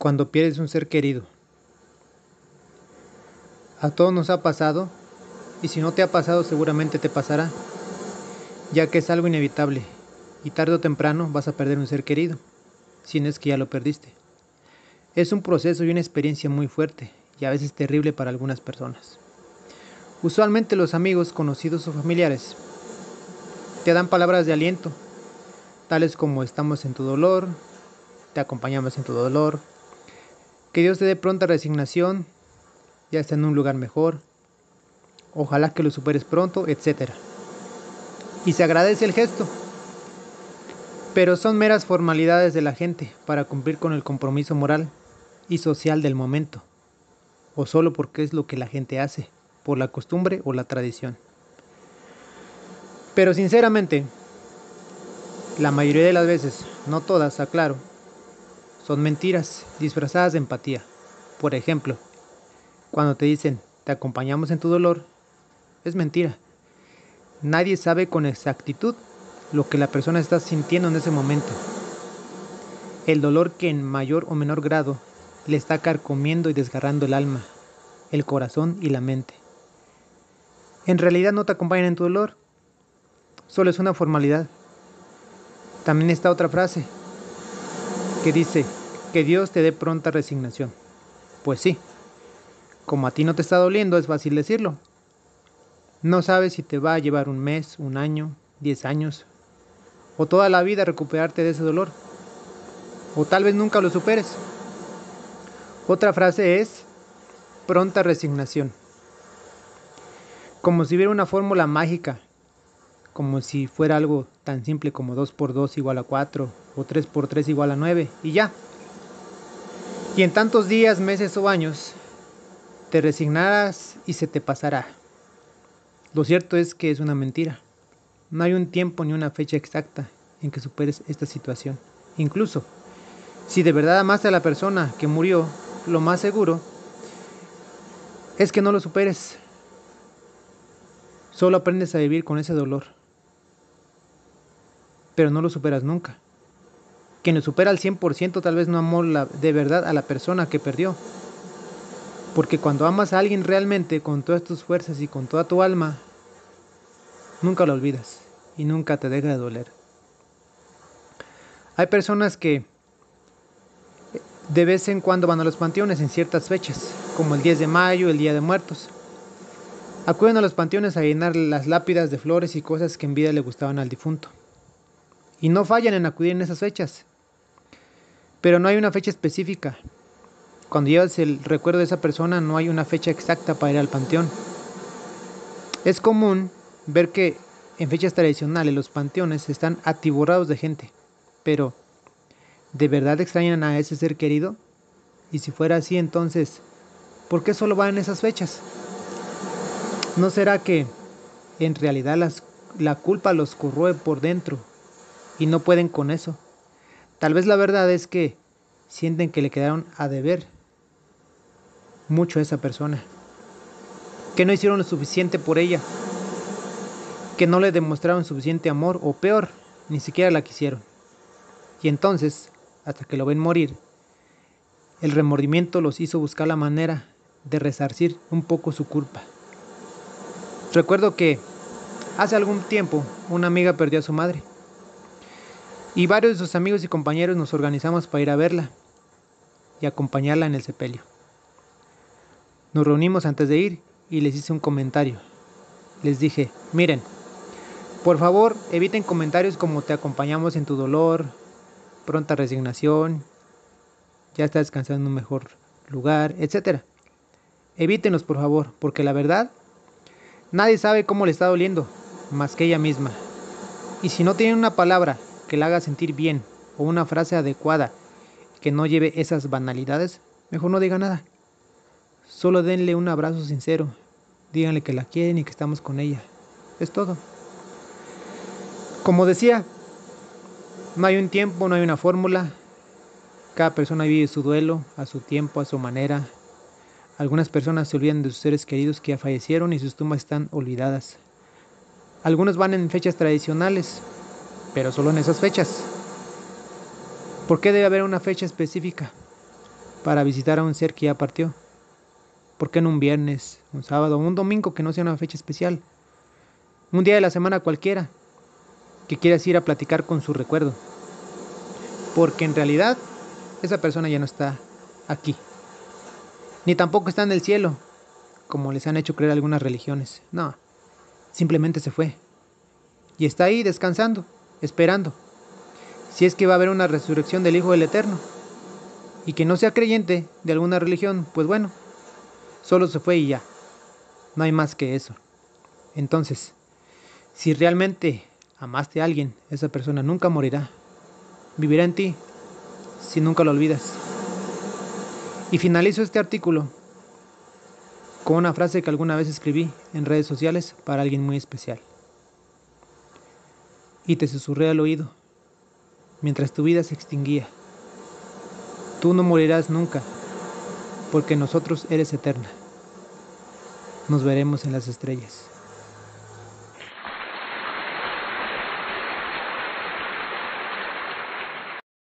cuando pierdes un ser querido. A todos nos ha pasado, y si no te ha pasado seguramente te pasará, ya que es algo inevitable, y tarde o temprano vas a perder un ser querido, si no es que ya lo perdiste. Es un proceso y una experiencia muy fuerte, y a veces terrible para algunas personas. Usualmente los amigos, conocidos o familiares te dan palabras de aliento, tales como estamos en tu dolor, te acompañamos en tu dolor, que Dios te dé pronta resignación, ya está en un lugar mejor. Ojalá que lo superes pronto, etc. Y se agradece el gesto. Pero son meras formalidades de la gente para cumplir con el compromiso moral y social del momento. O solo porque es lo que la gente hace, por la costumbre o la tradición. Pero sinceramente, la mayoría de las veces, no todas, aclaro, son mentiras disfrazadas de empatía. Por ejemplo, cuando te dicen, te acompañamos en tu dolor, es mentira. Nadie sabe con exactitud lo que la persona está sintiendo en ese momento. El dolor que en mayor o menor grado le está carcomiendo y desgarrando el alma, el corazón y la mente. En realidad no te acompañan en tu dolor, solo es una formalidad. También está otra frase que dice, que Dios te dé pronta resignación. Pues sí, como a ti no te está doliendo, es fácil decirlo. No sabes si te va a llevar un mes, un año, diez años, o toda la vida recuperarte de ese dolor. O tal vez nunca lo superes. Otra frase es pronta resignación. Como si hubiera una fórmula mágica, como si fuera algo tan simple como 2 por 2 igual a 4 o 3 por 3 igual a 9 y ya. Y en tantos días, meses o años, te resignarás y se te pasará. Lo cierto es que es una mentira. No hay un tiempo ni una fecha exacta en que superes esta situación. Incluso, si de verdad amaste a la persona que murió, lo más seguro es que no lo superes. Solo aprendes a vivir con ese dolor. Pero no lo superas nunca. Quien supera al 100% tal vez no amó de verdad a la persona que perdió. Porque cuando amas a alguien realmente con todas tus fuerzas y con toda tu alma, nunca lo olvidas y nunca te deja de doler. Hay personas que de vez en cuando van a los panteones en ciertas fechas, como el 10 de mayo, el Día de Muertos. Acuden a los panteones a llenar las lápidas de flores y cosas que en vida le gustaban al difunto. Y no fallan en acudir en esas fechas, pero no hay una fecha específica. Cuando llevas el recuerdo de esa persona no hay una fecha exacta para ir al panteón. Es común ver que en fechas tradicionales los panteones están atiborrados de gente, pero ¿de verdad extrañan a ese ser querido? Y si fuera así, entonces, ¿por qué solo van en esas fechas? ¿No será que en realidad la culpa los corroe por dentro y no pueden con eso? Tal vez la verdad es que sienten que le quedaron a deber mucho a esa persona, que no hicieron lo suficiente por ella, que no le demostraron suficiente amor o peor, ni siquiera la quisieron. Y entonces, hasta que lo ven morir, el remordimiento los hizo buscar la manera de resarcir un poco su culpa. Recuerdo que hace algún tiempo una amiga perdió a su madre y varios de sus amigos y compañeros nos organizamos para ir a verla y acompañarla en el sepelio. Nos reunimos antes de ir y les hice un comentario. Les dije, miren, por favor eviten comentarios como te acompañamos en tu dolor, pronta resignación, ya está descansando en un mejor lugar, etc. Evítenlos por favor, porque la verdad, nadie sabe cómo le está doliendo, más que ella misma. Y si no tienen una palabra que la haga sentir bien o una frase adecuada que no lleve esas banalidades, mejor no diga nada. Solo denle un abrazo sincero, díganle que la quieren y que estamos con ella. Es todo. Como decía, no hay un tiempo, no hay una fórmula. Cada persona vive su duelo a su tiempo, a su manera. Algunas personas se olvidan de sus seres queridos que ya fallecieron y sus tumbas están olvidadas. Algunos van en fechas tradicionales, pero solo en esas fechas. ¿Por qué debe haber una fecha específica? para visitar a un ser que ya partió. ¿Por qué no un viernes, un sábado, un domingo que no sea una fecha especial? Un día de la semana cualquiera que quieras ir a platicar con su recuerdo. Porque en realidad esa persona ya no está aquí. Ni tampoco está en el cielo, como les han hecho creer algunas religiones. No, simplemente se fue. Y está ahí descansando, esperando. Si es que va a haber una resurrección del Hijo del Eterno. Y que no sea creyente de alguna religión, pues bueno, solo se fue y ya. No hay más que eso. Entonces, si realmente amaste a alguien, esa persona nunca morirá. Vivirá en ti si nunca lo olvidas. Y finalizo este artículo con una frase que alguna vez escribí en redes sociales para alguien muy especial. Y te susurré al oído mientras tu vida se extinguía. Tú no morirás nunca, porque nosotros eres eterna. Nos veremos en las estrellas.